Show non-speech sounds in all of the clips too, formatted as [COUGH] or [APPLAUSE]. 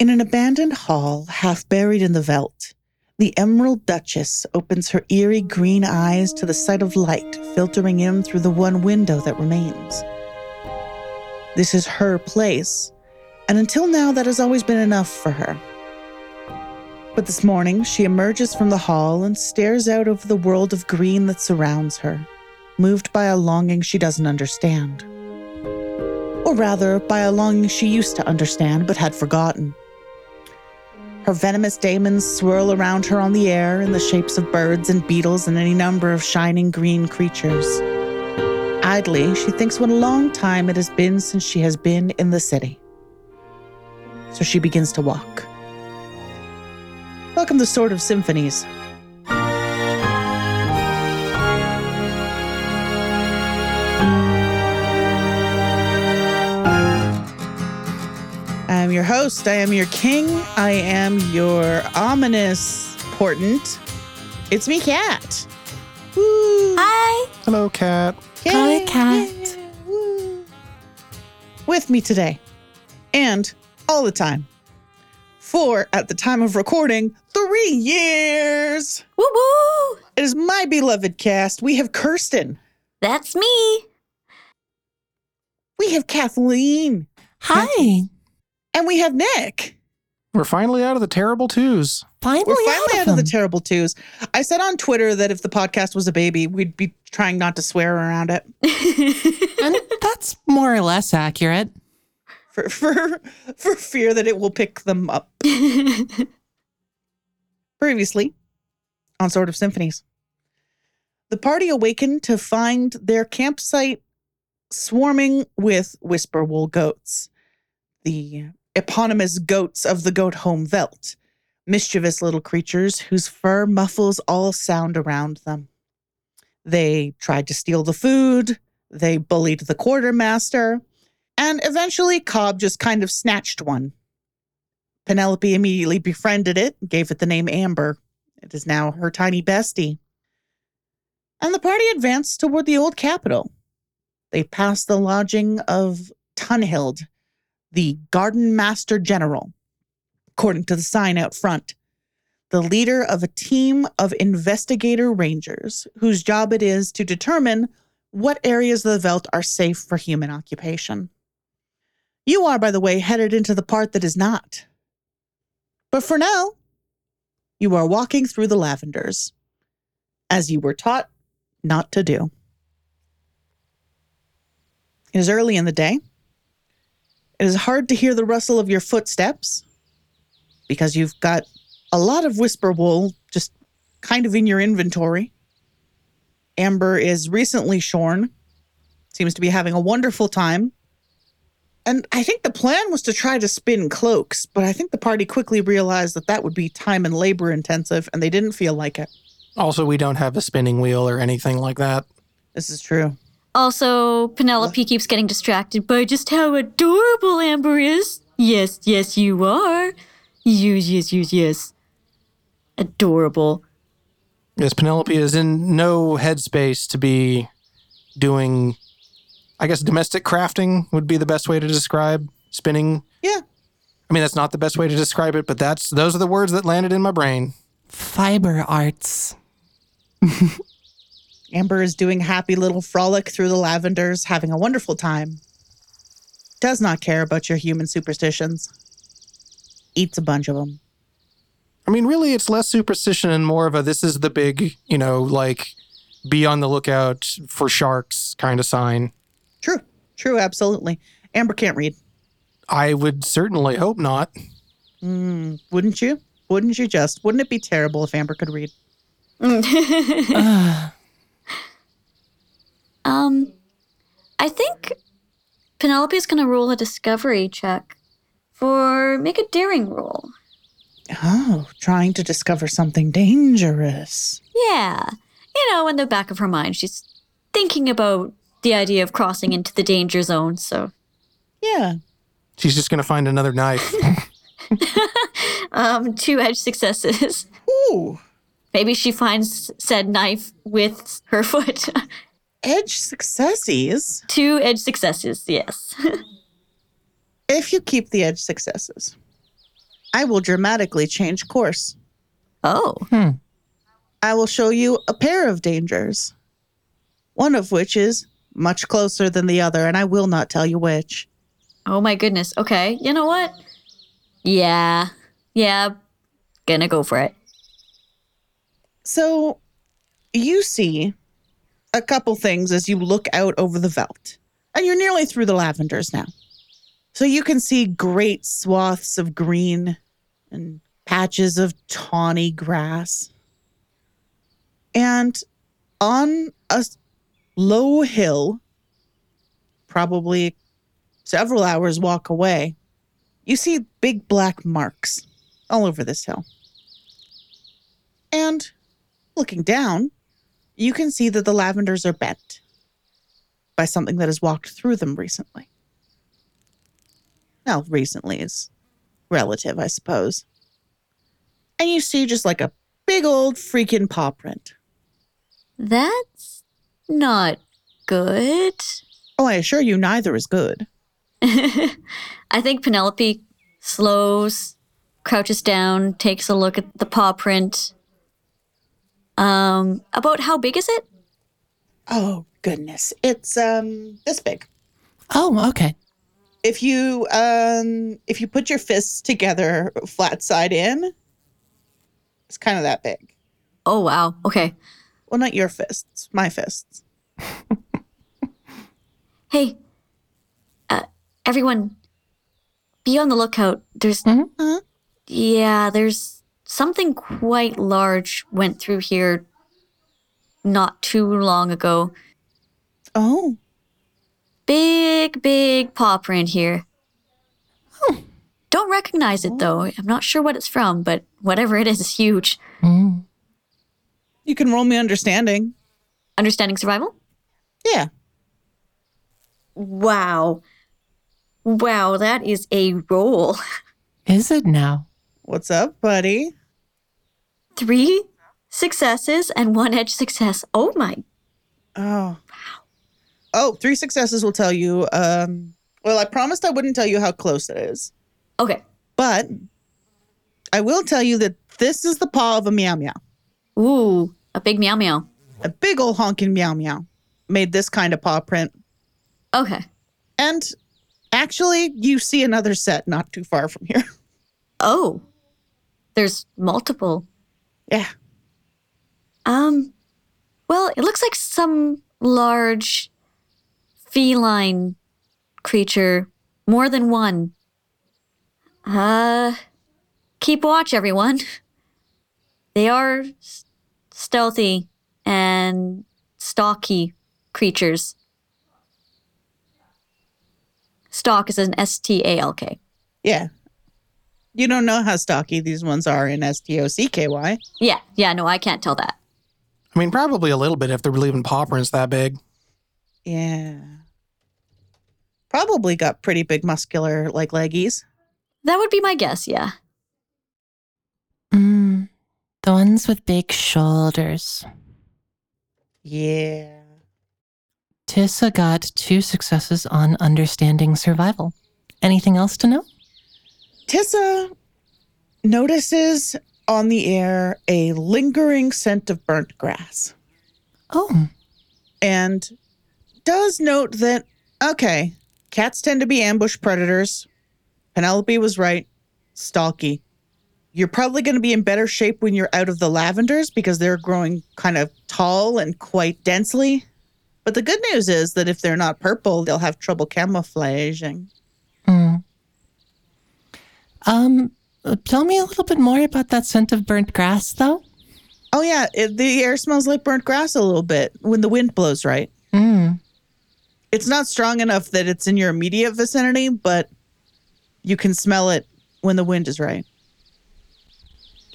In an abandoned hall, half buried in the veldt, the Emerald Duchess opens her eerie green eyes to the sight of light filtering in through the one window that remains. This is her place, and until now, that has always been enough for her. But this morning, she emerges from the hall and stares out over the world of green that surrounds her, moved by a longing she doesn't understand. Or rather, by a longing she used to understand but had forgotten. Her venomous daemons swirl around her on the air in the shapes of birds and beetles and any number of shining green creatures. Idly, she thinks what a long time it has been since she has been in the city. So she begins to walk. Welcome to Sword of Symphonies. Your host. I am your king. I am your ominous portent. It's me, Cat. Hi. Hello, cat. Hi, Cat. With me today, and all the time, for at the time of recording, three years. Woo woo. It is my beloved cast. We have Kirsten. That's me. We have Kathleen. Hi. And we have Nick. We're finally out of the terrible twos. Finally, We're finally out of the them. terrible twos. I said on Twitter that if the podcast was a baby, we'd be trying not to swear around it. [LAUGHS] and that's more or less accurate. For for for fear that it will pick them up. [LAUGHS] Previously on Sword of Symphonies. The party awakened to find their campsite swarming with whisperwool goats, the eponymous goats of the goat home veldt, mischievous little creatures whose fur muffles all sound around them. They tried to steal the food, they bullied the quartermaster, and eventually Cobb just kind of snatched one. Penelope immediately befriended it, gave it the name Amber. It is now her tiny bestie. And the party advanced toward the old capital. They passed the lodging of Tunhild, the Garden Master General, according to the sign out front, the leader of a team of investigator rangers whose job it is to determine what areas of the Veldt are safe for human occupation. You are, by the way, headed into the part that is not. But for now, you are walking through the lavenders, as you were taught not to do. It is early in the day. It is hard to hear the rustle of your footsteps because you've got a lot of whisper wool just kind of in your inventory. Amber is recently shorn, seems to be having a wonderful time. And I think the plan was to try to spin cloaks, but I think the party quickly realized that that would be time and labor intensive, and they didn't feel like it. Also, we don't have a spinning wheel or anything like that. This is true. Also, Penelope keeps getting distracted by just how adorable Amber is. Yes, yes, you are. Yes, yes, yes, yes. Adorable. Yes, Penelope is in no headspace to be doing, I guess, domestic crafting would be the best way to describe spinning. Yeah. I mean, that's not the best way to describe it, but that's those are the words that landed in my brain. Fiber arts. [LAUGHS] Amber is doing happy little frolic through the lavenders, having a wonderful time. Does not care about your human superstitions. Eats a bunch of them. I mean, really, it's less superstition and more of a this is the big, you know, like be on the lookout for sharks kind of sign. True. True, absolutely. Amber can't read. I would certainly hope not. Mm, wouldn't you? Wouldn't you just? Wouldn't it be terrible if Amber could read? Ugh. [LAUGHS] Um, I think Penelope is gonna roll a discovery check for make a daring roll. Oh, trying to discover something dangerous. Yeah. You know, in the back of her mind, she's thinking about the idea of crossing into the danger zone, so Yeah. She's just going to find another knife. [LAUGHS] [LAUGHS] um two edge successes. Ooh. Maybe she finds said knife with her foot. [LAUGHS] Edge successes. two edge successes, yes. [LAUGHS] If you keep the edge successes, I will dramatically change course. Oh, Hmm. I will show you a pair of dangers, one of which is much closer than the other, and I will not tell you which. oh my goodness. Okay, you know what? Yeah, yeah, gonna go for it. So, you see a couple things as you look out over the veldt, and you're nearly through the lavenders now. So, you can see great swaths of green and patches of tawny grass. And on a low hill, probably several hours' walk away, you see big black marks all over this hill. And looking down, you can see that the lavenders are bent by something that has walked through them recently. Now, recently is relative, I suppose. And you see just like a big old freaking paw print. That's not good. Oh, I assure you, neither is good. [LAUGHS] I think Penelope slows, crouches down, takes a look at the paw print. Um, about how big is it? Oh, goodness. It's um this big. Oh, okay. If you um if you put your fists together flat side in, it's kind of that big. Oh wow. Okay. Well, not your fists, my fists. [LAUGHS] Hey, uh, everyone, be on the lookout. There's, Mhm. Yeah, there's something quite large went through here not too long ago. Oh, Big, big paw print here. Don't recognize it though. I'm not sure what it's from, but whatever it is is [LAUGHS] huge. Mm. you can roll me understanding. Understanding survival? Yeah. Wow. Wow, that is a roll. [LAUGHS] Is it now? What's up, buddy? Three successes and one edge success. Oh my. Oh. Wow. Oh, three successes will tell you. Um, well, I promised I wouldn't tell you how close it is, Okay. but I will tell you that this is the paw of a meow meow. Ooh, a big meow meow. A big old honking meow meow made this kind of paw print. Okay. And actually, you see another set not too far from here. [LAUGHS] Oh. There's multiple. Yeah. Um well, it looks like some large feline creature, more than one. Uh keep watch everyone. [LAUGHS] They are s- stealthy and stalky creatures. Stalk is an S T A L K. Yeah. You don't know how stocky these ones are in S T O C K Y. Yeah, yeah, no, I can't tell that. I mean, probably a little bit if they're leaving paw prints that big. Yeah. Probably got pretty big muscular like leggies. That would be my guess, yeah. Mm. The ones with big shoulders. Yeah. Tissa got two successes on understanding survival. Anything else to know? Tissa notices on the air a lingering scent of burnt grass Oh, and does note that, okay, cats tend to be ambush predators. Penelope was right. Stalky. You're probably going to be in better shape when you're out of the lavenders because they're growing kind of tall and quite densely. But the good news is that if they're not purple, they'll have trouble camouflaging. Mm. Um, uh, tell me a little bit more about that scent of burnt grass, though. Oh, yeah, it, the air smells like burnt grass a little bit when the wind blows right. Mm. It's not strong enough that it's in your immediate vicinity, but you can smell it when the wind is right.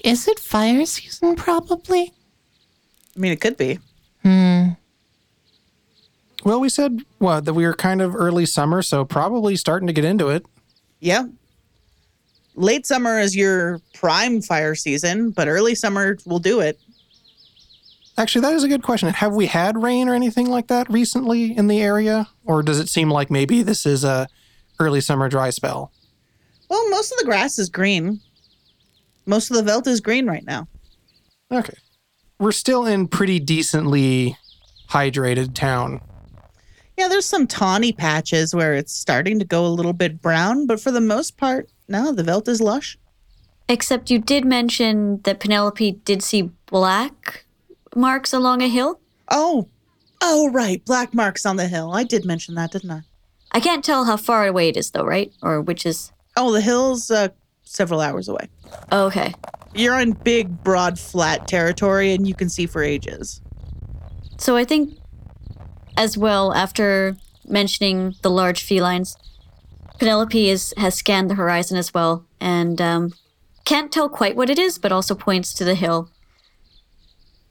Is it fire season? Probably. I mean, it could be. Hmm. Well, we said what that we were kind of early summer, so probably starting to get into it. Yeah. Late summer is your prime fire season, but early summer will do it. Actually, that is a good question. Have we had rain or anything like that recently in the area, or does it seem like maybe this is a early summer dry spell? Well, most of the grass is green. Most of the Veld is green right now. Okay. We're still in pretty decently hydrated town. Yeah, there's some tawny patches where it's starting to go a little bit brown, but for the most part, no, the Veld is lush. Except you did mention that Penelope did see black marks along a hill. Oh, oh, right. Black marks on the hill. I did mention that, didn't I? I can't tell how far away it is, though, right? Or which is. Oh, the hill's uh, several hours away. Okay. You're on big, broad, flat territory, and you can see for ages. So I think, as well, after mentioning the large felines, Penelope is has scanned the horizon as well, and um, can't tell quite what it is, but also points to the hill.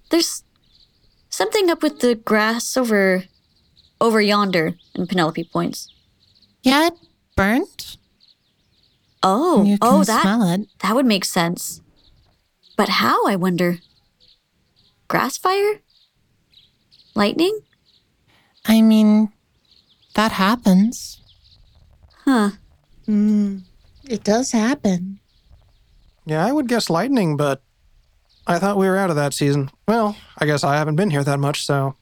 There's something up with the grass over over yonder, and Penelope points. Yeah, it burnt. Oh, oh, that that would make sense. But how? I wonder. Grass fire? Lightning? I mean, that happens. Huh. Hmm. It does happen. Yeah, I would guess lightning, but I thought we were out of that season. Well, I guess I haven't been here that much, so.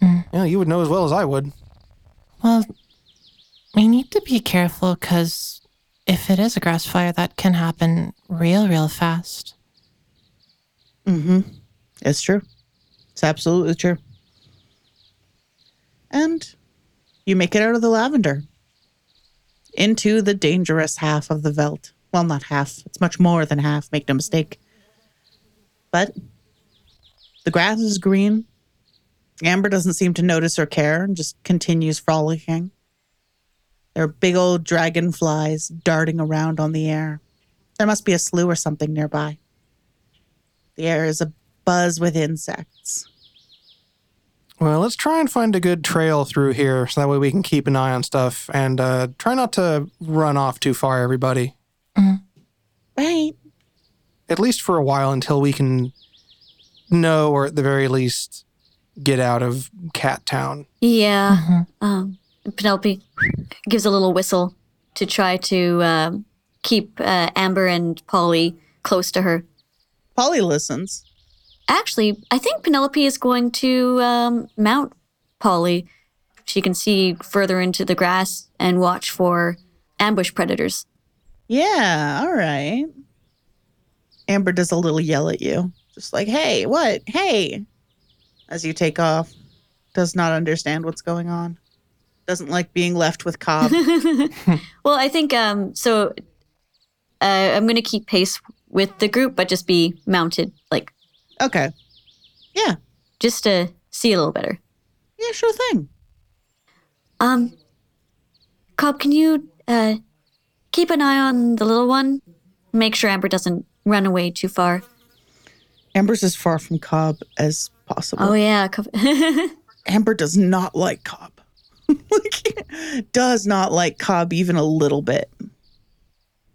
Hmm. Yeah, you would know as well as I would. Well, we need to be careful because if it is a grass fire, that can happen real, real fast. Mm-hmm. It's true. It's absolutely true. And you make it out of the lavender into the dangerous half of the Veld. Well, not half. It's much more than half, make no mistake. But the grass is green. Amber doesn't seem to notice or care and just continues frolicking. There are big old dragonflies darting around on the air. There must be a slough or something nearby. The air is a buzz with insects. Well, let's try and find a good trail through here so that way we can keep an eye on stuff and uh, try not to run off too far, everybody. Right. At least for a while until we can know or at the very least get out of Cat Town. Yeah. Mhm. Um, Penelope gives a little whistle to try to um, keep uh, Amber and Polly close to her. Polly listens. Actually, I think Penelope is going to um, mount Polly. She can see further into the grass and watch for ambush predators. Yeah, all right. Amber does a little yell at you. Just like, hey, what? Hey. As you take off. Does not understand what's going on. Doesn't like being left with Cobb. [LAUGHS] [LAUGHS] well, I think um, so. Uh, I'm going to keep pace with the group, but just be mounted, like okay. Yeah. Just to see a little better. Yeah, sure thing. Um, Cobb, can you uh, keep an eye on the little one? Make sure Amber doesn't run away too far. Amber's as far from Cobb as possible. Oh yeah, Cobb- [LAUGHS] Amber does not like Cobb. [LAUGHS] like, does not like Cobb even a little bit.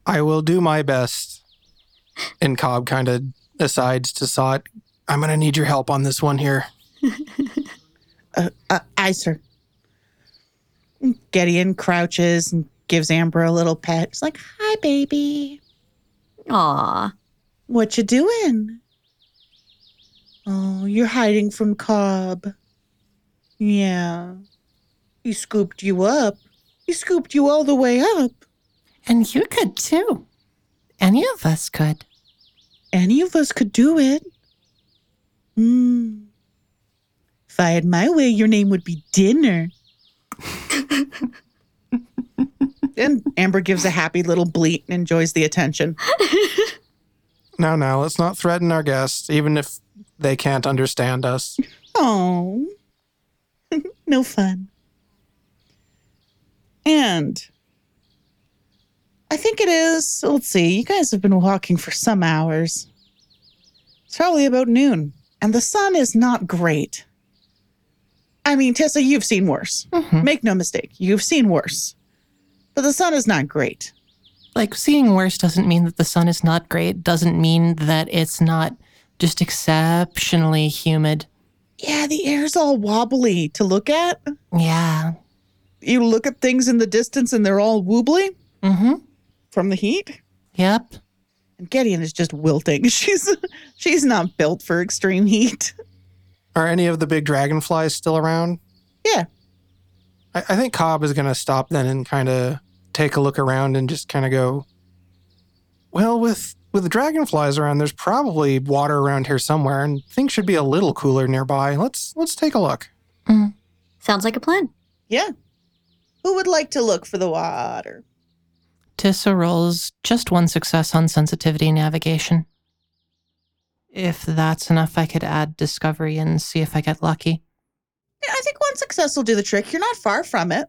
I will do my best. And Cobb kind of asides to Sot. I'm going to need your help on this one here. [LAUGHS] Uh, uh, aye, sir. Gideon crouches and gives Amber a little pet. He's like, "Hi, baby. Aw, What you doing? Oh, you're hiding from Cobb. Yeah. He scooped you up. He scooped you all the way up. And you could too. Any of us could. Any of us could do it. Hmm. If I had my way, your name would be Dinner. [LAUGHS] and Amber gives a happy little bleat and enjoys the attention. [LAUGHS] Now, now, let's not threaten our guests, even if they can't understand us. [LAUGHS] Oh, no fun. And I think it is, let's see, you guys have been walking for some hours. It's probably about noon, and the sun is not great. I mean, Tessa, you've seen worse. Mhm. Make no mistake, you've seen worse. But the sun is not great. Like seeing worse doesn't mean that the sun is not great, doesn't mean that it's not just exceptionally humid. Yeah, the air's all wobbly to look at. Yeah. You look at things in the distance and they're all wobbly Mm-hmm. From the heat. Yep. And Gideon is just wilting. [LAUGHS] She's she's not built for extreme heat. Are any of the big dragonflies still around? Yeah. I, I think Cobb is going to stop then and kind of take a look around and just kind of go, well, with with the dragonflies around, there's probably water around here somewhere, and things should be a little cooler nearby. Let's let's take a look. Mm-hmm. Sounds like a plan. Yeah. Who would like to look for the water? Tissa rolls just one success on sensitivity navigation. If that's enough, I could add discovery and see if I get lucky. Yeah, I think one success will do the trick. You're not far from it.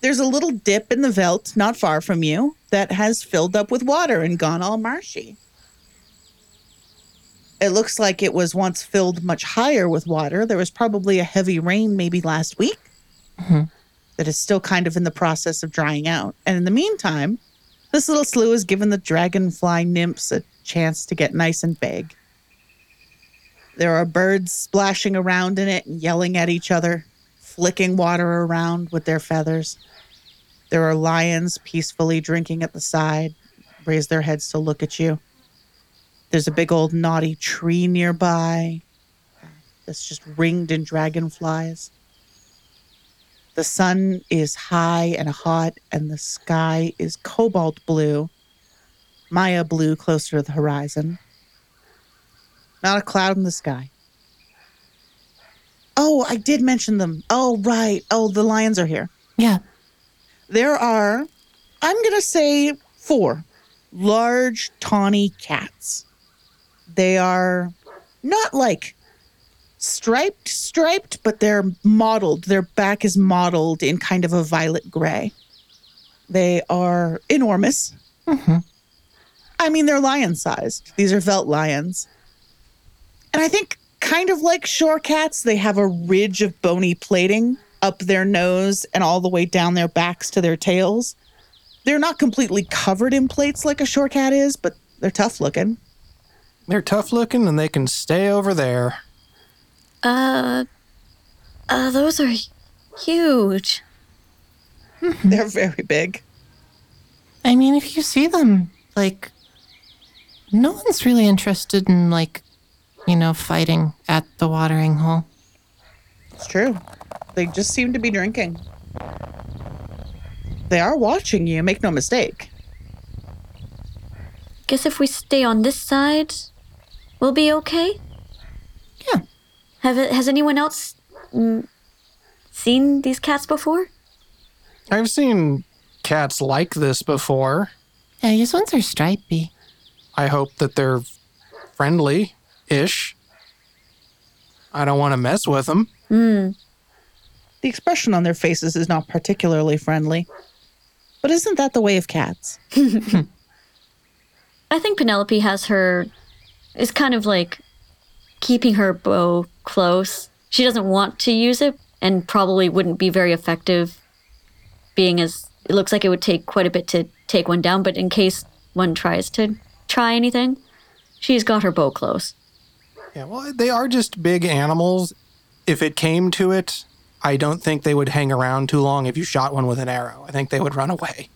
There's a little dip in the veldt not far from you that has filled up with water and gone all marshy. It looks like it was once filled much higher with water. There was probably a heavy rain maybe last week Mhm. That is still kind of in the process of drying out. And in the meantime, this little slough has given the dragonfly nymphs a chance to get nice and big. There are birds splashing around in it and yelling at each other, flicking water around with their feathers. There are lions peacefully drinking at the side, raise their heads to look at you. There's a big old knotty tree nearby that's just ringed in dragonflies. The sun is high and hot, and the sky is cobalt blue, Maya blue closer to the horizon. Not a cloud in the sky. Oh, I did mention them. Oh, right. Oh, the lions are here. Yeah. There are, I'm going to say four large, tawny cats. They are not like striped, striped, but they're mottled. Their back is mottled in kind of a violet gray. They are enormous. hmm I mean, they're lion sized. These are Velt lions. And I think, kind of like shore cats, they have a ridge of bony plating up their nose and all the way down their backs to their tails. They're not completely covered in plates like a shore cat is, but they're tough looking. They're tough looking and they can stay over there. Uh, uh, those are huge. [LAUGHS] They're very big. I mean, if you see them, like, no one's really interested in, like, you know, fighting at the watering hole. It's true. They just seem to be drinking. They are watching you, make no mistake. Guess if we stay on this side, we'll be okay. Yeah. Have has anyone else mm, seen these cats before? I've seen cats like this before. Yeah, these ones are stripy. I hope that they're friendly ish. I don't want to mess with them. Hmm. The expression on their faces is not particularly friendly. But isn't that the way of cats? [LAUGHS] I think Penelope has her is kind of like keeping her bow close. She doesn't want to use it and probably wouldn't be very effective being as it looks like it would take quite a bit to take one down, but in case one tries to try anything, she's got her bow close. Yeah, well, they are just big animals. If it came to it, I don't think they would hang around too long if you shot one with an arrow. I think they would run away.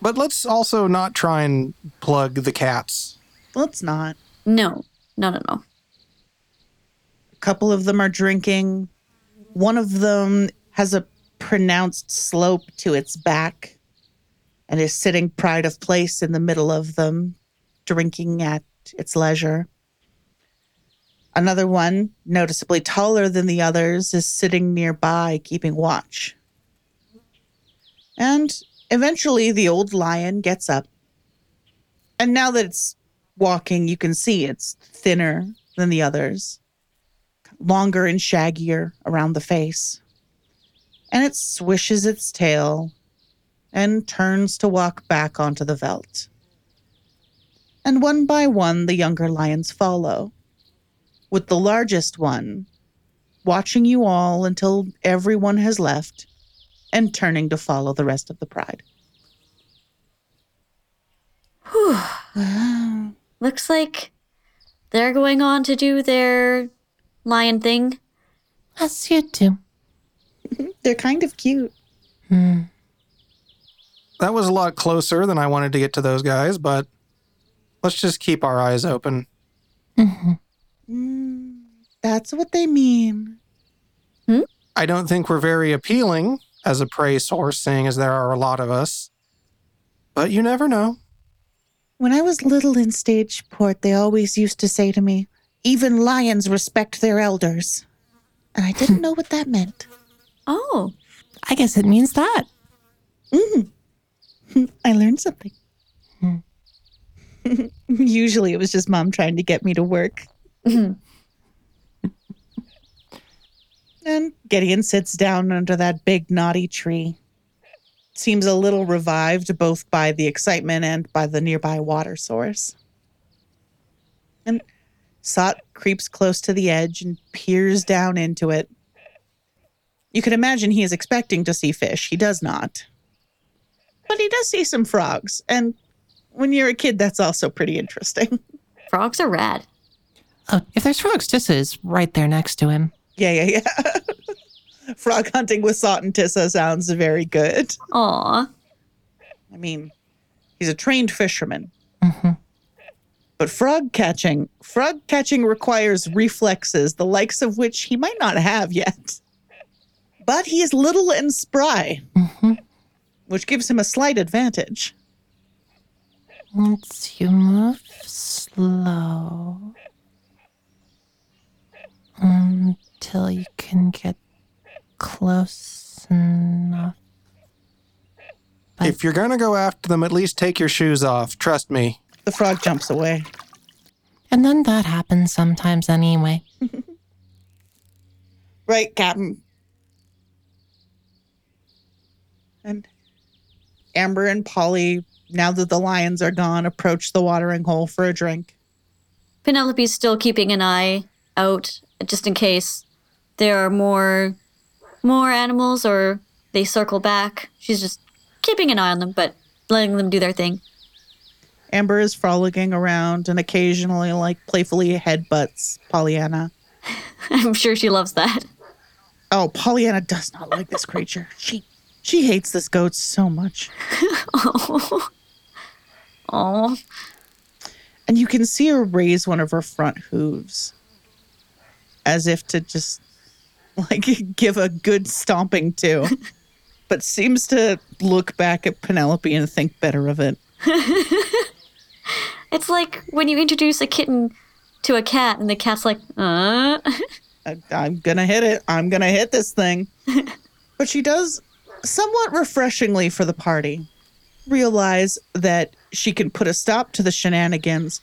But let's also not try and plug the cats. Let's not. No, no, no, no. A couple of them are drinking. One of them has a pronounced slope to its back and is sitting pride of place in the middle of them, drinking at its leisure. Another one, noticeably taller than the others, is sitting nearby, keeping watch. And eventually, the old lion gets up. And now that it's walking, you can see it's thinner than the others, longer and shaggier around the face. And it swishes its tail and turns to walk back onto the veldt. And one by one, the younger lions follow, with the largest one watching you all until everyone has left and turning to follow the rest of the pride. Whew. [SIGHS] Looks like they're going on to do their lion thing. As you do. They're kind of cute. Hmm. That was a lot closer than I wanted to get to those guys, but Let's just keep our eyes open. hmm Mm, that's what they mean. I don't think we're very appealing as a prey source, seeing as there are a lot of us. But you never know. When I was little in Stageport, they always used to say to me, even lions respect their elders. And I didn't [LAUGHS] know what that meant. Oh, I guess it means that. Mm. [LAUGHS] I learned something. Hmm. [LAUGHS] Usually it was just mom trying to get me to work. Mhm. And Gideon sits down under that big knotty tree. Seems a little revived both by the excitement and by the nearby water source. And Sot creeps close to the edge and peers down into it. You can imagine he is expecting to see fish. He does not. But he does see some frogs. And when you're a kid, that's also pretty interesting. [LAUGHS] frogs are rad. Oh, if there's frogs, Tissa is right there next to him. Yeah, yeah, yeah. [LAUGHS] Frog hunting with Sot and Tissa sounds very good. Aw. I mean, he's a trained fisherman. hmm But frog catching, frog catching requires reflexes, the likes of which he might not have yet. But he is little and spry, hmm which gives him a slight advantage. Once you move slow until you can get close enough. But- If you're going to go after them, at least take your shoes off. Trust me. The frog jumps away. And then that happens sometimes anyway. [LAUGHS] Right, Captain. And Amber and Polly, now that the lions are gone, approach the watering hole for a drink. Penelope's still keeping an eye out just in case there are more more animals or they circle back. She's just keeping an eye on them, but letting them do their thing. Amber is frolicking around and occasionally, like, playfully headbutts Pollyanna. [LAUGHS] I'm sure she loves that. Oh, Pollyanna does not like this creature. She she hates this goat so much. [LAUGHS] Oh. Oh. And you can see her raise one of her front hooves as if to just [LAUGHS] like give a good stomping to. but seems to look back at Penelope and think better of it. [LAUGHS] It's like when you introduce a kitten to a cat and the cat's like, uh. I, I'm gonna hit it. I'm gonna hit this thing. [LAUGHS] but she does somewhat refreshingly for the party realize that she can put a stop to the shenanigans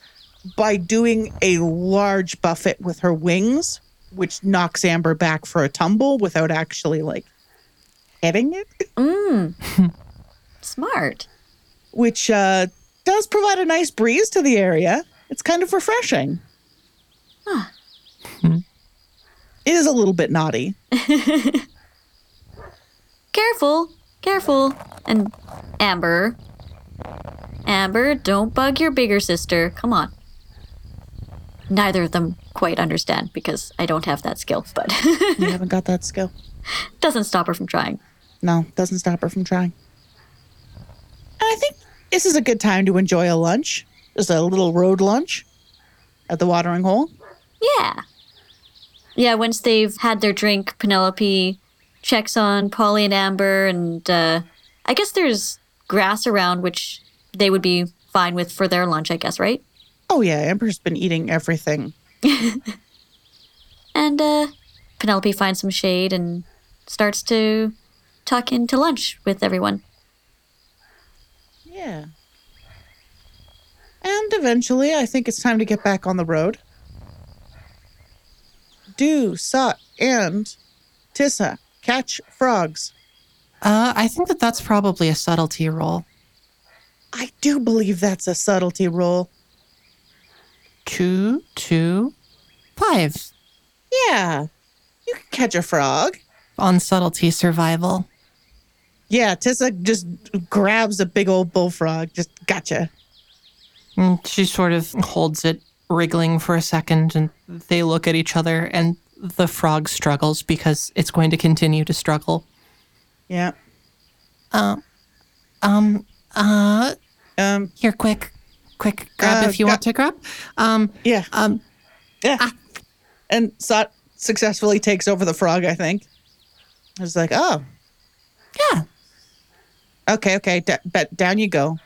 by doing a large buffet with her wings, which knocks Amber back for a tumble without actually like hitting it, Mmm. [LAUGHS] Smart. which uh, does provide a nice breeze to the area. It's kind of refreshing. Huh. It is a little bit naughty. [LAUGHS] Careful. Careful. And Amber. Amber, don't bug your bigger sister. Come on. Neither of them quite understand because I don't have that skill, but [LAUGHS] You haven't got that skill. doesn't stop her from trying. No, doesn't stop her from trying. And I think this is a good time to enjoy a lunch. Just a little road lunch at the watering hole. Yeah. Yeah, once they've had their drink, Penelope checks on Polly and Amber, and uh, I guess there's grass around, which they would be fine with for their lunch, I guess, right? Oh yeah, Amber's been eating everything. [LAUGHS] And uh, Penelope finds some shade and starts to tuck into lunch with everyone. Yeah. And eventually, I think it's time to get back on the road. Do, Sot, and Tissa catch frogs. Uh, I think that that's probably a subtlety roll. I do believe that's a subtlety roll. Two, two, five Yeah, you can catch a frog. on subtlety survival. Yeah, Tissa just grabs a big old bullfrog. Just gotcha. And she sort of holds it, wriggling for a second, and they look at each other, and the frog struggles because it's going to continue to struggle. Yeah. Um, um, uh, Um. here, quick. Quick grab Uh, if you gra- want to grab. Um, Yeah. um, Yeah. And Sot successfully takes over the frog, I think. It's like, oh, yeah. okay, okay. D- but down you go.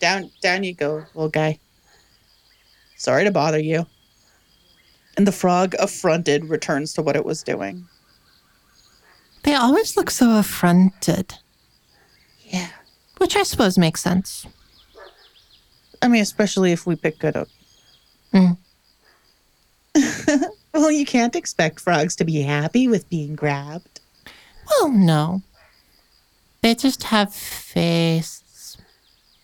Down, down you go, little guy. Sorry to bother you. And the frog, affronted, returns to what it was doing. They always look so affronted, Yeah. which I suppose makes sense. I mean, especially if we pick good up. Mm. [LAUGHS] well, you can't expect frogs to be happy with being grabbed. Well, no. They just have faces.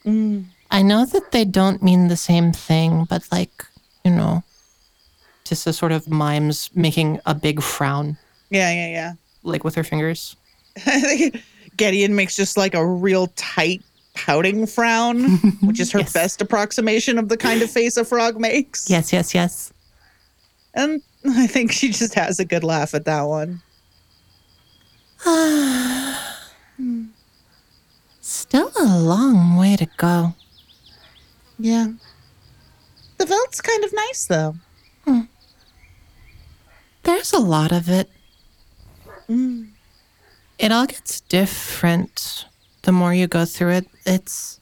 Mm. I know that they don't mean the same thing, but like, you know, just a sort of mimes making a big frown, Yeah, yeah, yeah. like with her fingers. [LAUGHS] Gideon makes just like a real tight pouting frown, [LAUGHS] which is her Yes. best approximation of the kind of face a frog makes. Yes, yes, yes. And I think she just has a good laugh at that one. [SIGHS] Still a long way to go. Yeah. The velt's kind of nice though. There's a lot of it. Mm. It all gets different the more you go through it. It's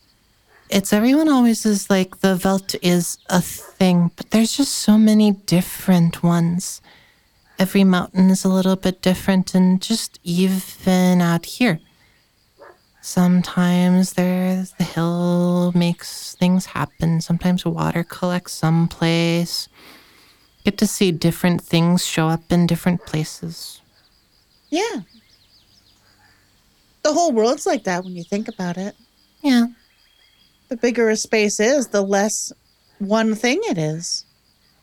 it's everyone always is like the Velt is a thing, but there's just so many different ones. Every mountain is a little bit different and just even out here. Sometimes there's the hill makes things happen. Sometimes water collects someplace. Get to see different things show up in different places. Yeah. The whole world's like that when you think about it. Yeah. The bigger a space is, the less one thing it is.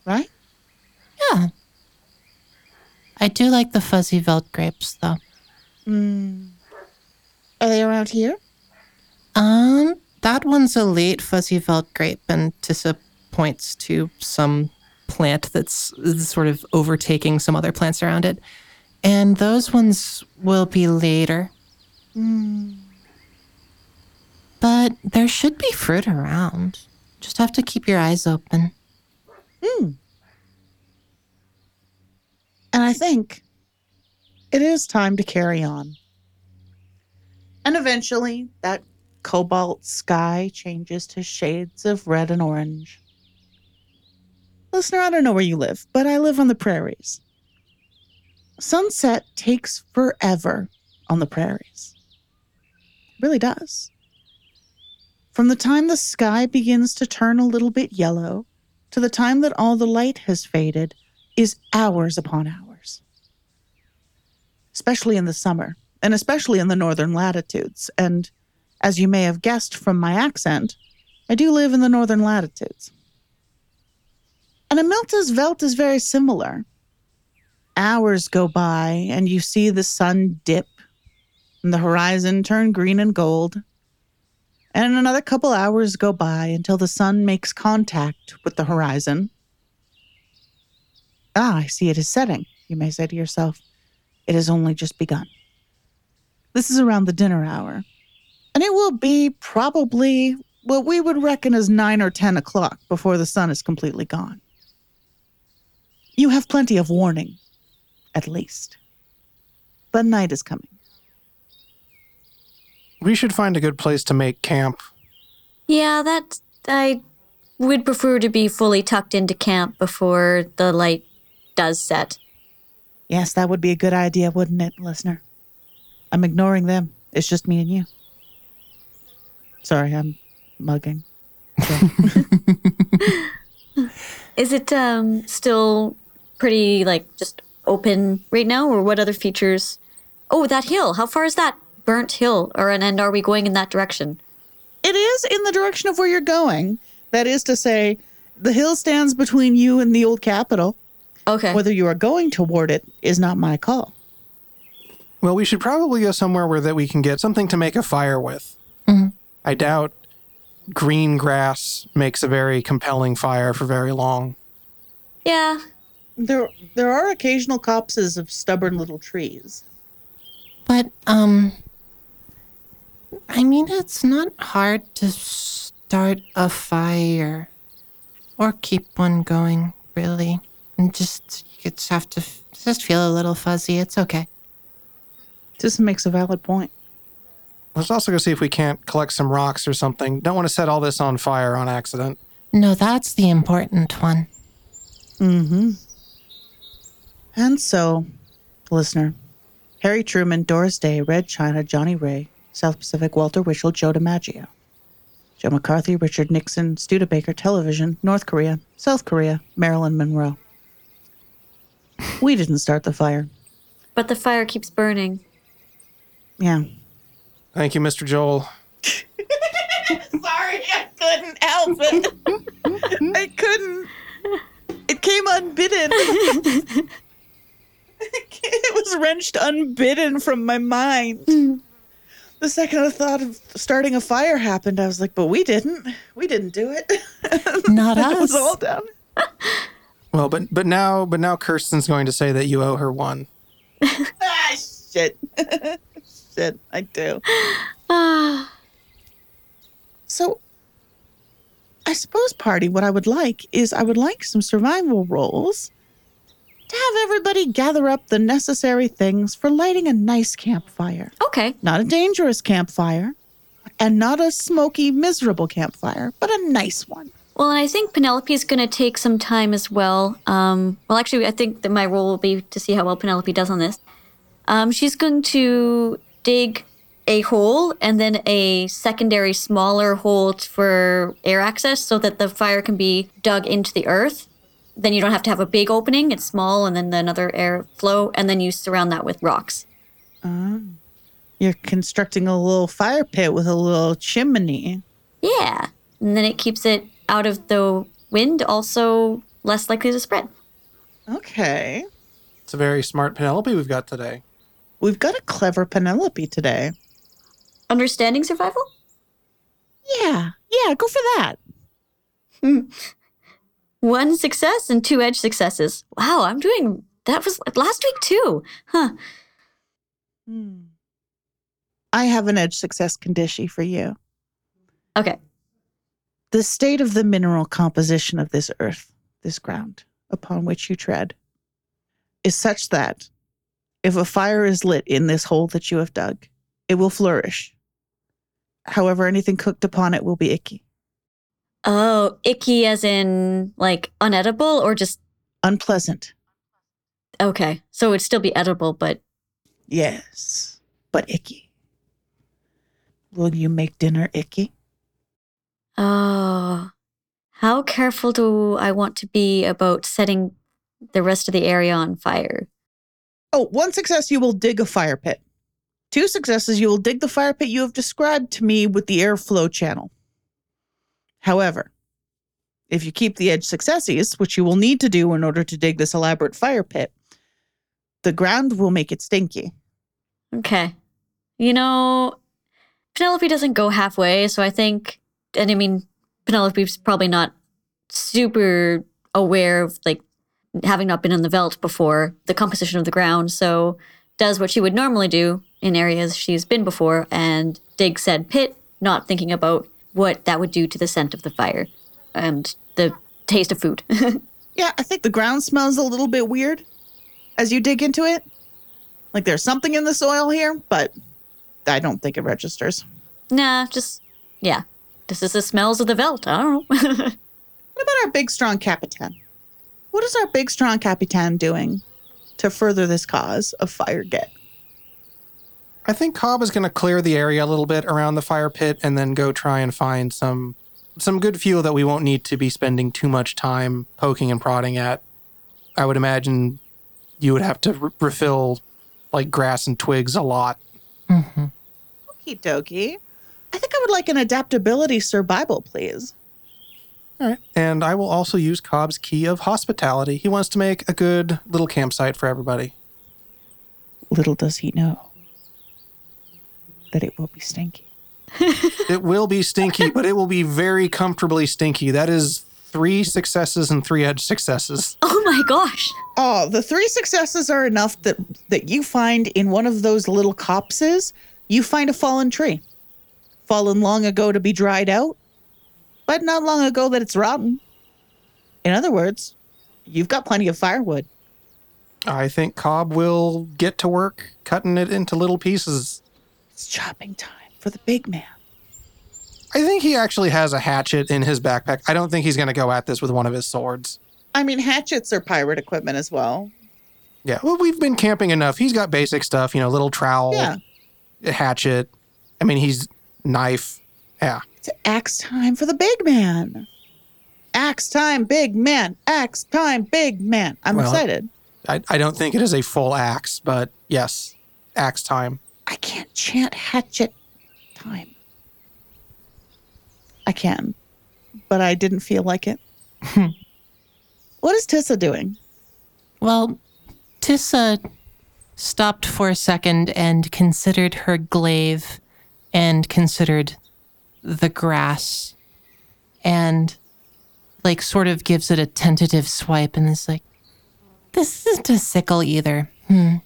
Right? Yeah. I do like the fuzzy Veld grapes though. Mm. Are they around here? Um, that one's a late fuzzy Veld grape, and Tissa points to some plant that's sort of overtaking some other plants around it. And those ones will be later. Mm. But there should be fruit around. Just have to keep your eyes open. Hmm. And I think it is time to carry on. And eventually, that cobalt sky changes to shades of red and orange. Listener, I don't know where you live, but I live on the prairies. Sunset takes forever on the prairies. Really does. From the time the sky begins to turn a little bit yellow to the time that all the light has faded is hours upon hours. Especially in the summer, and especially in the northern latitudes. And as you may have guessed from my accent, I do live in the northern latitudes. And Amilta's Velt is very similar. Hours go by, and you see the sun dip, and the horizon turn green and gold. And another couple hours go by until the sun makes contact with the horizon. Ah, I see it is setting, you may say to yourself. It has only just begun. This is around the dinner hour, and it will be probably what we would reckon as 9 or 10 o'clock before the sun is completely gone. You have plenty of warning, at least. But night is coming. We should find a good place to make camp. Yeah, that I would prefer to be fully tucked into camp before the light does set. Yes, that would be a good idea, wouldn't it, listener? I'm ignoring them. It's just me and you. Sorry, I'm mugging. [LAUGHS] Is it um still pretty like just open right now, or what other features? Oh, that hill. How far is that burnt hill? Or and, and are we going in that direction? It is in the direction of where you're going. That is to say, the hill stands between you and the old capital. Okay. Whether you are going toward it is not my call. Well, we should probably go somewhere where that we can get something to make a fire with. I doubt green grass makes a very compelling fire for very long. yeah. There, there are occasional copses of stubborn little trees. But, um, I mean, it's not hard to start a fire or keep one going, really. And just, you just have to just feel a little fuzzy. It's okay. This makes a valid point. Let's also go see if we can't collect some rocks or something. Don't want to set all this on fire on accident. No, that's the important one. Mm-hmm. And so, listener, Harry Truman, Doris Day, Red China, Johnny Ray, South Pacific, Walter Winchell, Joe DiMaggio, Joe McCarthy, Richard Nixon, Studebaker Television, North Korea, South Korea, Marilyn Monroe. We didn't start the fire. But the fire keeps burning. Yeah. Thank you, Mr. Joel. [LAUGHS] Sorry, I couldn't help it. [LAUGHS] I couldn't. It came unbidden. [LAUGHS] it was wrenched unbidden from my mind. The second I thought of starting a fire happened, I was like, but we didn't. We didn't do it. [LAUGHS] Not it was us. all down. [LAUGHS] Well, but but now but now Kirsten's going to say that you owe her one. [LAUGHS] Ah, shit. shit, I do. Ah, [SIGHS] So, I suppose, party, what I would like is I would like some survival rolls to have everybody gather up the necessary things for lighting a nice campfire. okay. Not a dangerous campfire, and not a smoky, miserable campfire, but a nice one. Well, and I think Penelope's going to take some time as well. Um, well, actually, I think that my role will be to see how well Penelope does on this. Um, she's going to dig a hole and then a secondary smaller hole for air access so that the fire can be dug into the earth. Then you don't have to have a big opening, it's small, and then another air flow, and then you surround that with rocks. Oh. You're constructing a little fire pit with a little chimney. Yeah. And then it keeps it out of the wind, also less likely to spread. Okay. It's a very smart Penelope we've got today. We've got a clever Penelope today. Understanding survival? Yeah, yeah, go for that. [LAUGHS] One success and two edge successes. Wow, I'm doing that was last week too. Huh. Hmm. I have an edge success condition for you. Okay. The state of the mineral composition of this earth, this ground upon which you tread, is such that if a fire is lit in this hole that you have dug, it will flourish. However, anything cooked upon it will be icky, Oh, icky as in like unedible or just unpleasant. okay. So it'd still be edible, but Yes, but icky. Will you make dinner icky? oh. How careful do I want to be about setting the rest of the area on fire? Oh, one success, you will dig a fire pit. Two successes, you will dig the fire pit you have described to me with the airflow channel. However, if you keep the edge successes, which you will need to do in order to dig this elaborate fire pit, the ground will make it stinky. Okay. You know, Penelope doesn't go halfway, so I think, and I mean, Penelope's probably not super aware of like having not been in the veldt before the composition of the ground, so does what she would normally do in areas she's been before and dig said pit, not thinking about what that would do to the scent of the fire and the taste of food. [LAUGHS] Yeah, I think the ground smells a little bit weird as you dig into it. Like there's something in the soil here, but I don't think it registers. nah, just, yeah. This is the smells of the veldt. I don't know. [LAUGHS] What about our big, strong Capitan? What is our big, strong Capitan doing to further this cause of fire get? I think Cobb is going to clear the area a little bit around the fire pit and then go try and find some some good fuel that we won't need to be spending too much time poking and prodding at. I would imagine you would have to re- refill like grass and twigs a lot. hmm Okie dokie. I think I would like an adaptability survival, please. All right. And I will also use Cobb's key of hospitality. He wants to make a good little campsite for everybody. Little does he know that it will be stinky. It will be stinky, but it will be very comfortably stinky. That is three successes and three edge successes. oh my gosh. Oh, the three successes are enough that that you find in one of those little copses, you find a fallen tree. Fallen long ago to be dried out. but not long ago that it's rotten. In other words, you've got plenty of firewood. I think Cobb will get to work cutting it into little pieces. It's chopping time for the big man. I think he actually has a hatchet in his backpack. I don't think he's going to go at this with one of his swords. I mean, hatchets are pirate equipment as well. Yeah, well, we've been camping enough. He's got basic stuff, you know, little trowel, Yeah. hatchet. I mean, he's knife. Yeah. It's axe time for the big man. Axe time, big man. Axe time, big man. I'm Well- excited. I, I don't think it is a full axe, but yes, axe time. I can't chant hatchet time. I can, but I didn't feel like it. [LAUGHS] what is Tissa doing? Well, Tissa stopped for a second and considered her glaive and considered the grass and like sort of gives it a tentative swipe and is like, this isn't a sickle either. Hmm.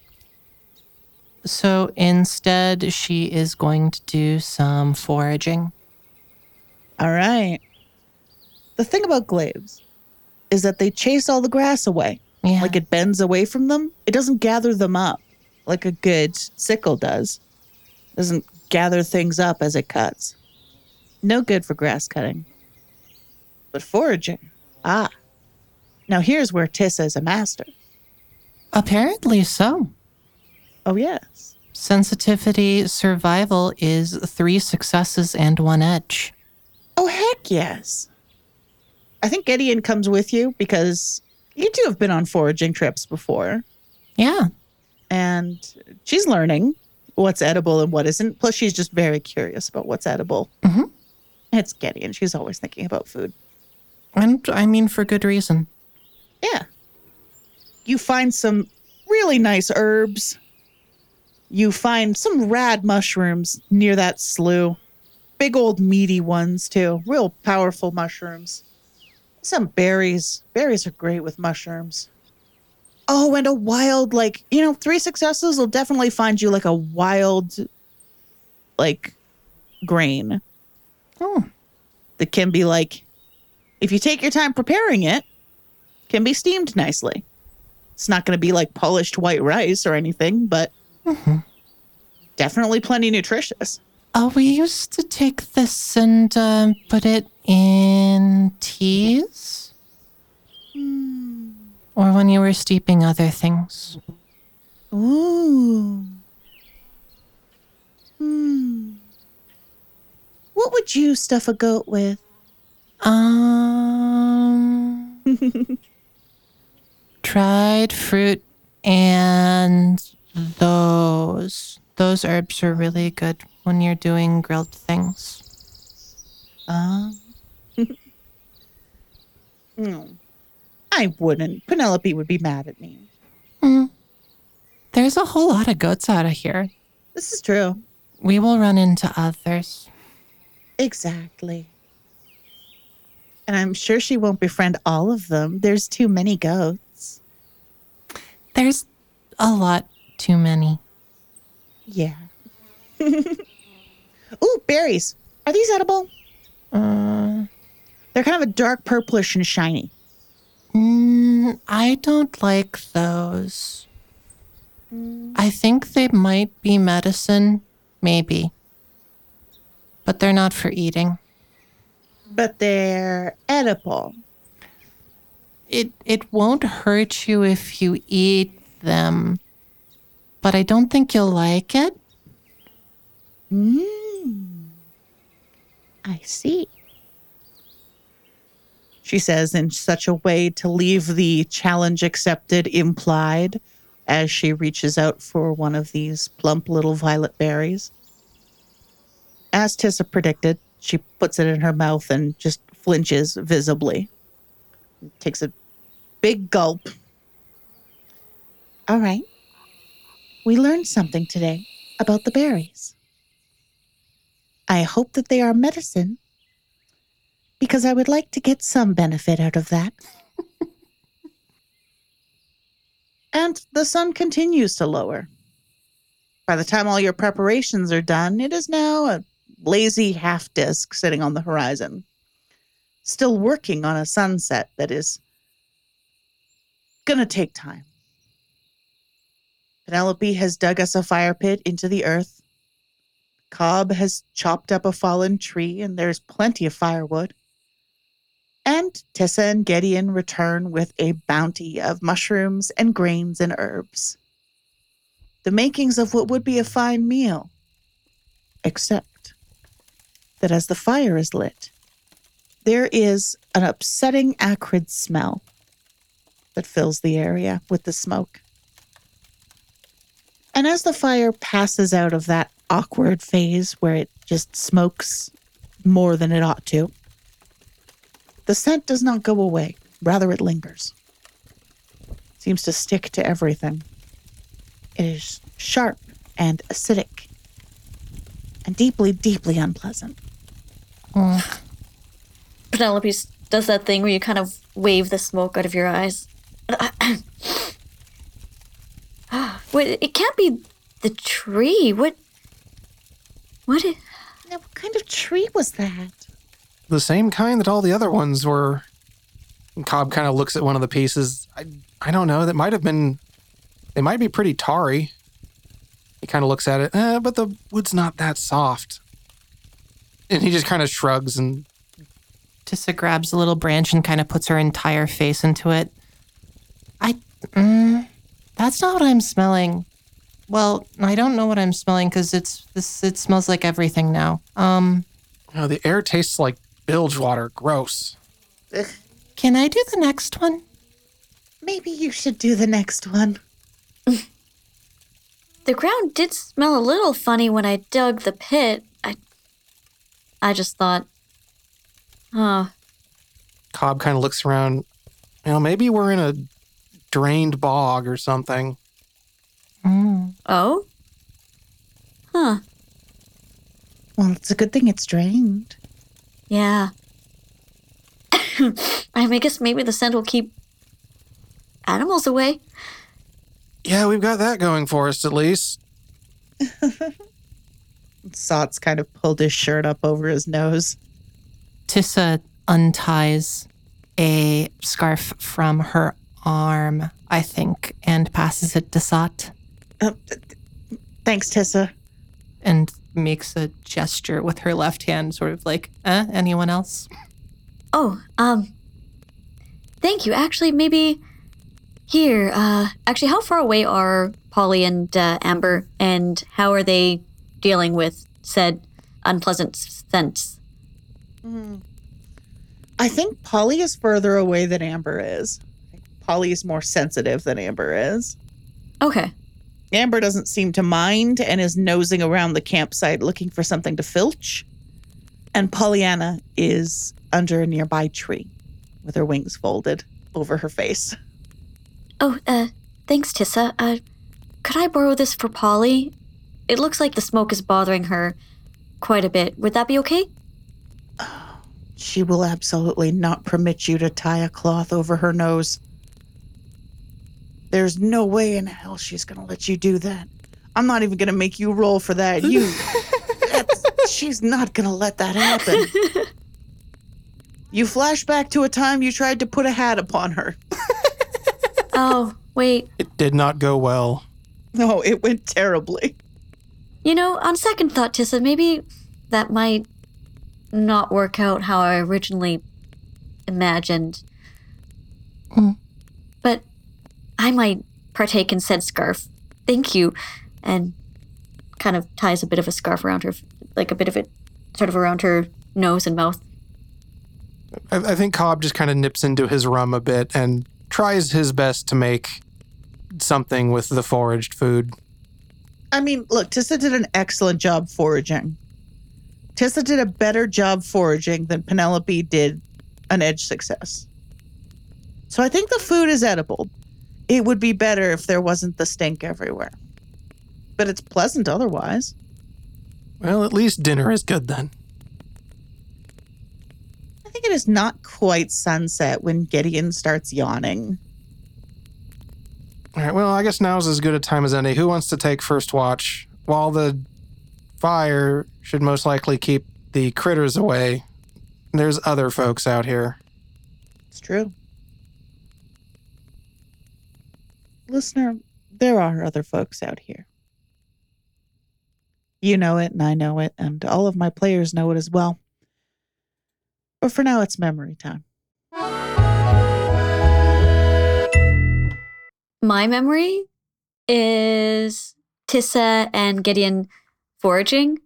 So instead, she is going to do some foraging. All right. The thing about glaives is that they chase all the grass away. Yeah. Like it bends away from them. It doesn't gather them up like a good sickle does. Doesn't gather things up as it cuts. No good for grass cutting. But foraging, ah. Now here's where Tissa is a master. Apparently so. Oh, yes. Sensitivity survival is three successes and one edge. Oh, heck yes. I think Gideon comes with you because you two have been on foraging trips before. Yeah. and she's learning what's edible and what isn't. Plus, she's just very curious about what's edible. Mhm. It's Gideon. She's always thinking about food. And I mean, for good reason. Yeah. You find some really nice herbs. You find some rad mushrooms near that slough. Big old meaty ones, too. Real powerful mushrooms. Some berries. Berries are great with mushrooms. Oh, and a wild, like, you know, three successes will definitely find you like a wild, like, grain Oh, that can be like, if you take your time preparing it, can be steamed nicely. It's not going to be like polished white rice or anything, but definitely plenty nutritious. oh, we used to take this and um, put it in teas? Or when you were steeping other things. Ooh. Hmm. What would you stuff a goat with? Um, [LAUGHS] dried fruit and those. Those herbs are really good when you're doing grilled things. Um. [LAUGHS] no. I wouldn't. Penelope would be mad at me. There's a whole lot of goats out of here. This is true. We will run into others. Exactly. And I'm sure she won't befriend all of them. There's too many goats. There's a lot too many. Yeah. [LAUGHS] Ooh, berries. Are these edible? Uh, They're kind of a dark purplish and shiny. mm, I don't like those. I think they might be medicine, maybe. But they're not for eating. But they're edible. It it won't hurt you if you eat them. But I don't think you'll like it. Mm. I see. She says in such a way to leave the challenge accepted implied as she reaches out for one of these plump little violet berries. As Tissa predicted, she puts it in her mouth and just flinches visibly. Takes a big gulp. All right. We learned something today about the berries. I hope that they are medicine because I would like to get some benefit out of that. [LAUGHS] and the sun continues to lower. By the time all your preparations are done, it is now a lazy half disk sitting on the horizon. still working on a sunset that is gonna take time. Penelope has dug us a fire pit into the earth. Cobb has chopped up a fallen tree, and there's plenty of firewood. And Tissa and Gideon return with a bounty of mushrooms and grains and herbs. The makings of what would be a fine meal. Except that as the fire is lit, there is an upsetting acrid smell that fills the area with the smoke. And as the fire passes out of that awkward phase where it just smokes more than it ought to, the scent does not go away, rather, it lingers. seems to stick to everything. It is sharp and acidic and deeply, deeply unpleasant. Mm. Penelope does that thing where you kind of wave the smoke out of your eyes. [CLEARS THROAT] Wait, it can't be the tree. What? What? i- Now, what kind of tree was that? The same kind that all the other ones were. And Cobb kind of looks at one of the pieces. I, I don't know. That might have been. They might be pretty tarry. He kind of looks at it, eh, but the wood's not that soft. And he just kind of shrugs and Tissa grabs a little branch and kind of puts her entire face into it. I, mm, that's not what I'm smelling. Well, I don't know what I'm smelling because it's this. It smells like everything now. Um, you the air tastes like bilge water. Gross. Ugh, can I do the next one? maybe you should do the next one. The ground did smell a little funny when I dug the pit. I. I just thought. Huh. Cobb kind of looks around. You know, maybe we're in a drained bog or something. Mm. Oh? Huh. Well, it's a good thing it's drained. Yeah. [COUGHS] I mean, I guess maybe the scent will keep animals away. Yeah, we've got that going for us at least. [LAUGHS] Sots kind of pulled his shirt up over his nose. Tissa unties a scarf from her arm, I think, and passes it to Sot Uh, th- th- thanks, Tissa. and makes a gesture with her left hand, sort of like, eh, anyone else? Oh, um. Thank you. Actually, maybe here. Uh, actually, how far away are Polly and uh, Amber, and how are they dealing with said unpleasant scents? I think Polly is further away than Amber is. Polly is more sensitive than Amber is. Okay. Amber doesn't seem to mind and is nosing around the campsite looking for something to filch. And Pollyanna is under a nearby tree with her wings folded over her face. Oh, uh, thanks, Tissa. Uh, could I borrow this for Polly? It looks like the smoke is bothering her quite a bit. Would that be okay? She will absolutely not permit you to tie a cloth over her nose. There's no way in hell she's going to let you do that. I'm not even going to make you roll for that. You. [LAUGHS] that's, she's not going to let that happen. You flash back to a time you tried to put a hat upon her. [LAUGHS] oh, wait. It did not go well. No, it went terribly. You know, on second thought, Tissa, maybe that might not work out how I originally imagined. Hmm. But I might partake in said scarf. Thank you. And kind of ties a bit of a scarf around her, like a bit of it sort of around her nose and mouth. I, I think Cobb just kind of nips into his rum a bit and tries his best to make something with the foraged food. I mean, look, Tissa did an excellent job foraging. Tissa did a better job foraging than Penelope did an edge success. So I think the food is edible. It would be better if there wasn't the stink everywhere. But it's pleasant otherwise. Well, at least dinner is good then. I think it is not quite sunset when Gideon starts yawning. All right, well, I guess now's as good a time as any. Who wants to take first watch? While the fire should most likely keep the critters away, There's other folks out here. It's true. Listener, there are other folks out here. You know it, and I know it, and all of my players know it as well. But for now, it's memory time. My memory is Tissa and Gideon foraging.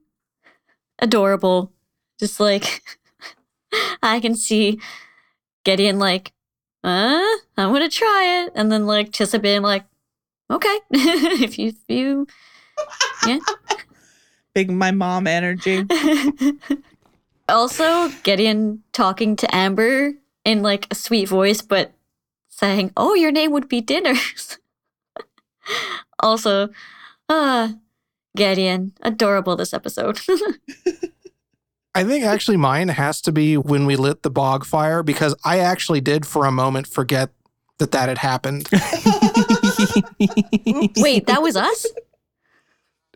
Adorable. Just like [LAUGHS] I can see Gideon like, uh, I'm gonna try it. And then like Tissa being like, okay. [LAUGHS] if you if you Yeah. [LAUGHS] Big my mom energy. [LAUGHS] also, Gideon talking to Amber in like a sweet voice, but saying, "Oh, your name would be Dinners." also, uh, Gideon, adorable this episode. I think actually mine has to be when we lit the bog fire because I actually did for a moment forget that that had happened. [LAUGHS] [LAUGHS] Wait, that was us?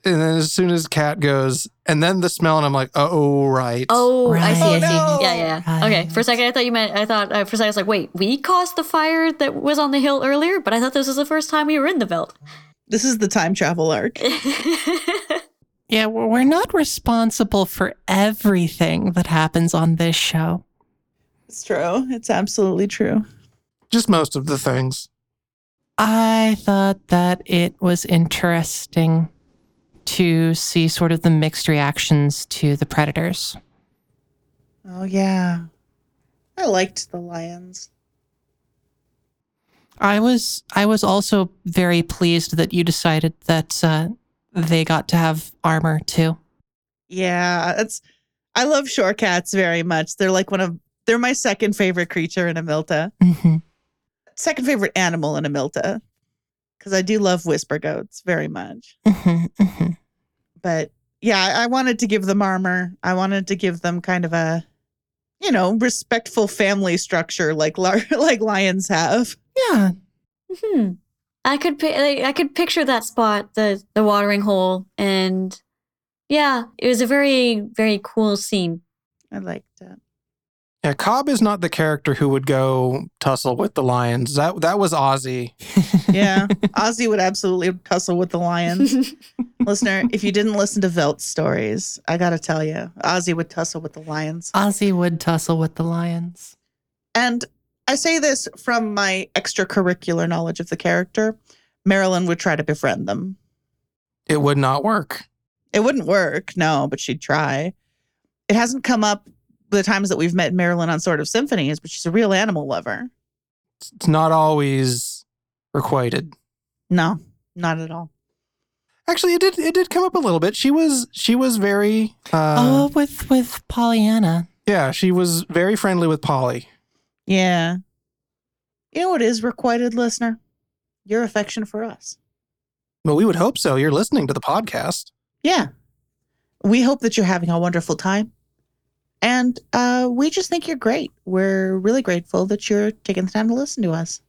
and then as soon as Cat goes, and then the smell, and I'm like, oh, right. Oh, I see, I see. Oh, no. Yeah, yeah, yeah. Okay, for a second I thought you meant, I thought, uh, for a second I was like, wait, we caused the fire that was on the hill earlier, but I thought this was the first time we were in the veldt. This is the time travel arc. [LAUGHS] Yeah, we're we're not responsible for everything that happens on this show. It's true. It's absolutely true. Just most of the things. I thought that it was interesting to see sort of the mixed reactions to the predators. Oh, yeah. I liked the lions. I was I was also very pleased that you decided that uh, they got to have armor too. Yeah, it's. I love shore cats very much. They're like one of. They're my second favorite creature in Amilta. hmm Second favorite animal in Amilta. Because I do love whisper goats very much. hmm hmm But yeah, I I wanted to give them armor. I wanted to give them kind of a, you know, respectful family structure like [LAUGHS] like lions have. Yeah, hmm. I could, like, I could picture that spot, the the watering hole, and yeah, it was a very, very cool scene. I liked it. Yeah, Cobb is not the character who would go tussle with the lions. That that was Ozzy. [LAUGHS] Yeah, [LAUGHS] Ozzy would absolutely tussle with the lions. [LAUGHS] Listener, if you didn't listen to Velt's stories, I gotta tell you, Ozzy would tussle with the lions. Ozzy would tussle with the lions. And I say this from my extracurricular knowledge of the character. Marilyn would try to befriend them. It would not work. It wouldn't work, no, but she'd try. It hasn't come up the times that we've met Marilyn on Sort of Symphonies, but she's a real animal lover. It's not always requited. No, not at all. Actually, it did it did come up a little bit. She was she was very uh, oh, with with Pollyanna. yeah, she was very friendly with Polly. Yeah. You know what is requited, listener? Your affection for us. Well, we would hope so. You're listening to the podcast. Yeah. We hope that you're having a wonderful time. And uh, we just think you're great. We're really grateful that you're taking the time to listen to us.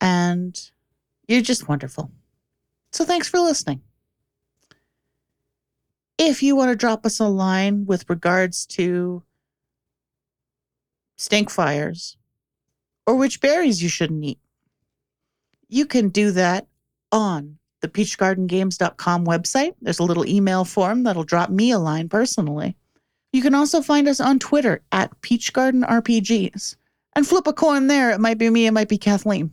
And you're just wonderful. So thanks for listening. If you want to drop us a line with regards to stink fires or which berries you shouldn't eat, you can do that on the peachgardengames.com website. There's a little email form that'll drop me a line personally. You can also find us on Twitter at peachgardenrpgs and flip a coin there. It might be me, it might be Kathleen.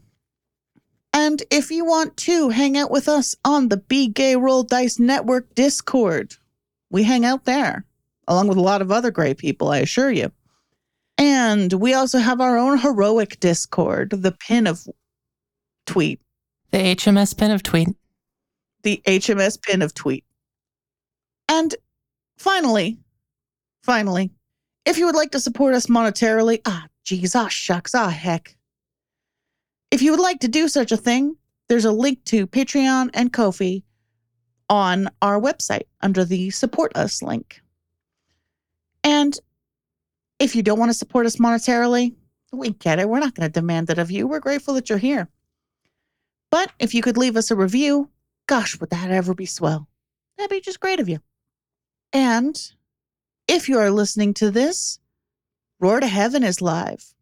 And if you want to hang out with us on the Be Gay Roll Dice Network Discord, we hang out there, along with a lot of other great people, I assure you. And we also have our own heroic Discord, the pin of tweet, The HMS pin of tweet. the HMS pin of tweet. And finally, finally, if you would like to support us monetarily, ah, geez, ah, shucks, ah, heck. If you would like to do such a thing, there's a link to Patreon and Ko-fi on our website under the support us link. And if you don't want to support us monetarily, we get it. We're not going to demand it of you. We're grateful that you're here. But if you could leave us a review, gosh, would that ever be swell? That'd be just great of you. And if you are listening to this Roar to Heaven is live.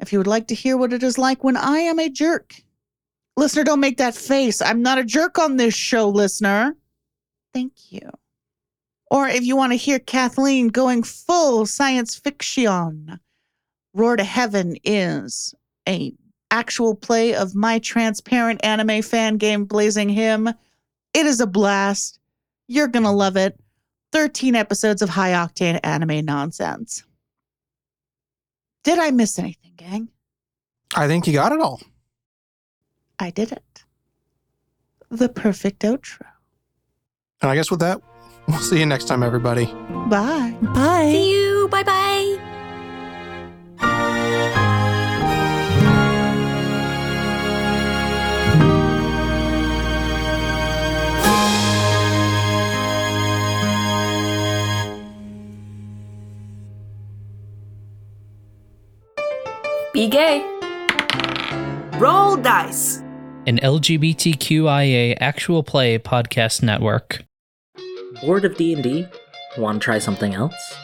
If you would like to hear what it is like when I am a jerk, listener, don't make that face. I'm not a jerk on this show, listener. Thank you. Or if you want to hear Kathleen going full science fiction, Roar to Heaven is a actual play of my transparent anime fan game Blazing Him. It is a blast. You're going to love it. 13 episodes of high octane anime nonsense. Did I miss anything, gang? I think you got it all. I did it. The perfect outro. And I guess with that, we'll see you next time, everybody. Bye. Bye. See you. Bye bye. Be gay. Roll dice. An LGBTQIA actual play podcast network. Bored of D&D? Want to try something else?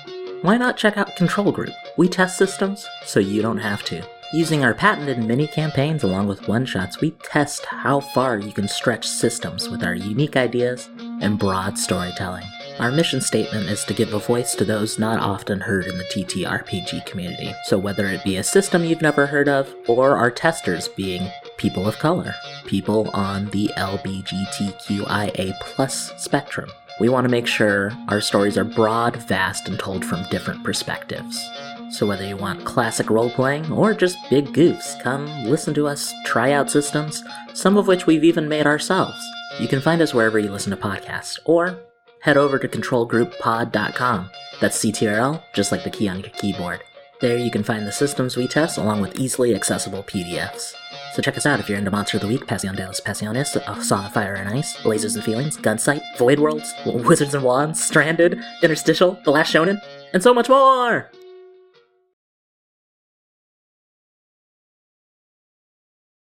Why not check out Control Group? We test systems so you don't have to. Using our patented mini campaigns along with one shots, we test how far you can stretch systems with our unique ideas and broad storytelling. Our mission statement is to give a voice to those not often heard in the TTRPG community. So, whether it be a system you've never heard of, or our testers being people of color, people on the LBGTQIA plus spectrum, we want to make sure our stories are broad, vast, and told from different perspectives. So, whether you want classic role playing or just big goofs, come listen to us try out systems, some of which we've even made ourselves. You can find us wherever you listen to podcasts, or head over to controlgrouppod.com. That's CTRL, just like the key on your keyboard. There you can find the systems we test along with easily accessible PDFs. So check us out if you're into Monster of the Week, Passion de los Passiones, A uh, Song of Fire and Ice, Lasers and Feelings, Gunsight, Void Worlds, Wizards and Wands, Stranded, Interstitial, The Last Shonen, and so much more!